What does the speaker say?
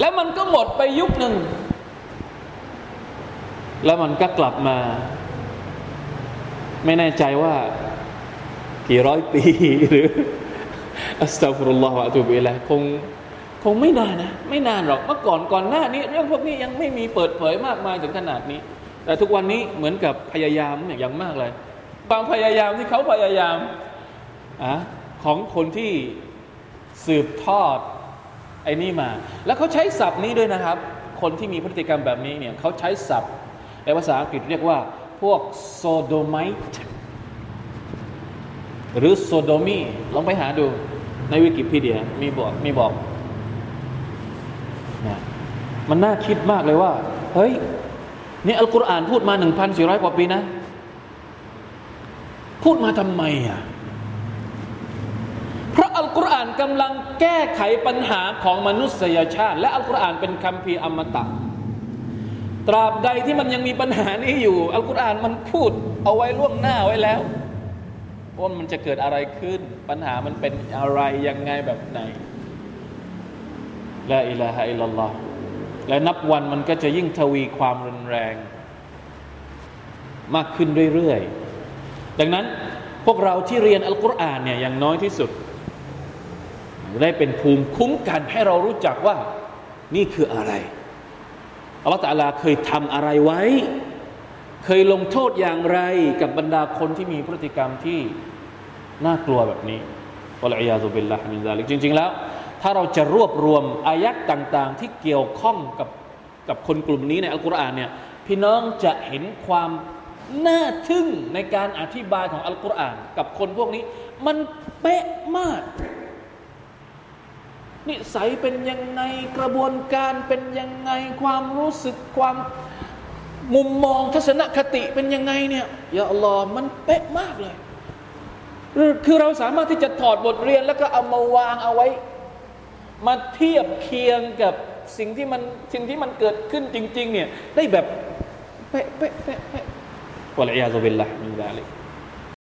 แล้วมันก็หมดไปยุคหนึ่ง แล้วมันก็กลับมา ไม่แน่ใจว่า กี่ร้อยปีหรืออัสตัฟุรุลลอฮฺวะตุบิละคงคงไม่นานนะ ไม่นานหรอกเมื่อก่อนก่อนหน้านี้ เรื่องพวกนี้ยังไม่มีเปิดเผยมากมายถึงขนาดนี้ แต่ทุกวันนี้เหมือนกับพยายามอย่างมากเลยบางพยายามที่เขาพยายามอะของคนที่สืบทอด ไอ้นี่มา แล้วเขาใช้ศัพท์นี้ด้วยนะครับ คนที่มีพฤติกรรมแบบนี้เนี่ยเขาใช้ศัพท์ในภาษาอังกฤษเรียกว่า พวกโซโดไมต์หรือโซโดมีลองไปหาดูในวิกิพีเดียมีบอกมีบอกนะมันน่าคิดมากเลยว่า เฮ้ยนี่อัลกุรอานพูดมา 1,400 กว่าปีนะ พูดมาทำไมอะเพราะ อัลกุรอานกำลังแก้ไขปัญหาของมนุษยชาติ และอัลกุรอานเป็นคำพีอมตะ ตราบใดที่มันยังมีปัญหานี้อยู่ อัลกุรอานมันพูดเอาไว้ล่วงหน้าไว้แล้วว่ามันจะเกิดอะไรขึ้น ปัญหามันเป็นอะไรยังไงแบบไหนละอิลาฮะอิลลอฮและนับวันมันก็จะยิ่งทวีความรุนแรง มากขึ้นเรื่อยๆดังนั้นพวกเราที่เรียนอัลกุรอานเนี่ยอย่างน้อยที่สุด ได้เป็นภูมิคุ้มกันให้เรารู้จักว่านี่คืออะไรอัลลอฮฺตาลาเคยทำอะไรไว้ เคยลงโทษอย่างไรกับบรรดาคนที่มีพฤติกรรมที่น่ากลัวแบบนี้วะลัยยาซุบิลลาฮ์มินซาลิกจริง ๆ แล้ว ถ้าเราจะรวบรวมอายักต่างๆ ที่เกี่ยวข้องกับกับคนกลุ่มนี้ในอัลกุรอานเนี่ยพี่น้องจะเห็นความน่าทึ่งในการอธิบายของอัลกุรอาน กับคนพวกนี้ มันเป๊ะมาก นิสัยเป็นยังไงกระบวนการเป็นยังไงความรู้สึกความมุมมองทัศนคติเป็นยังไงเนี่ยอย่าอัลลอฮ์มันเป๊ะมากเลยคือเราสามารถที่จะถอดบทเรียนแล้วก็เอามาวางเอาไว้ มาเทียบเคียงกับสิ่งที่มันสิ่งที่มันเกิดขึ้นจริง ๆ เนี่ยได้แบบเป๊ะเป๊ะเป๊ะเป๊ะวะลัยยาซุบิลละมินซาลิก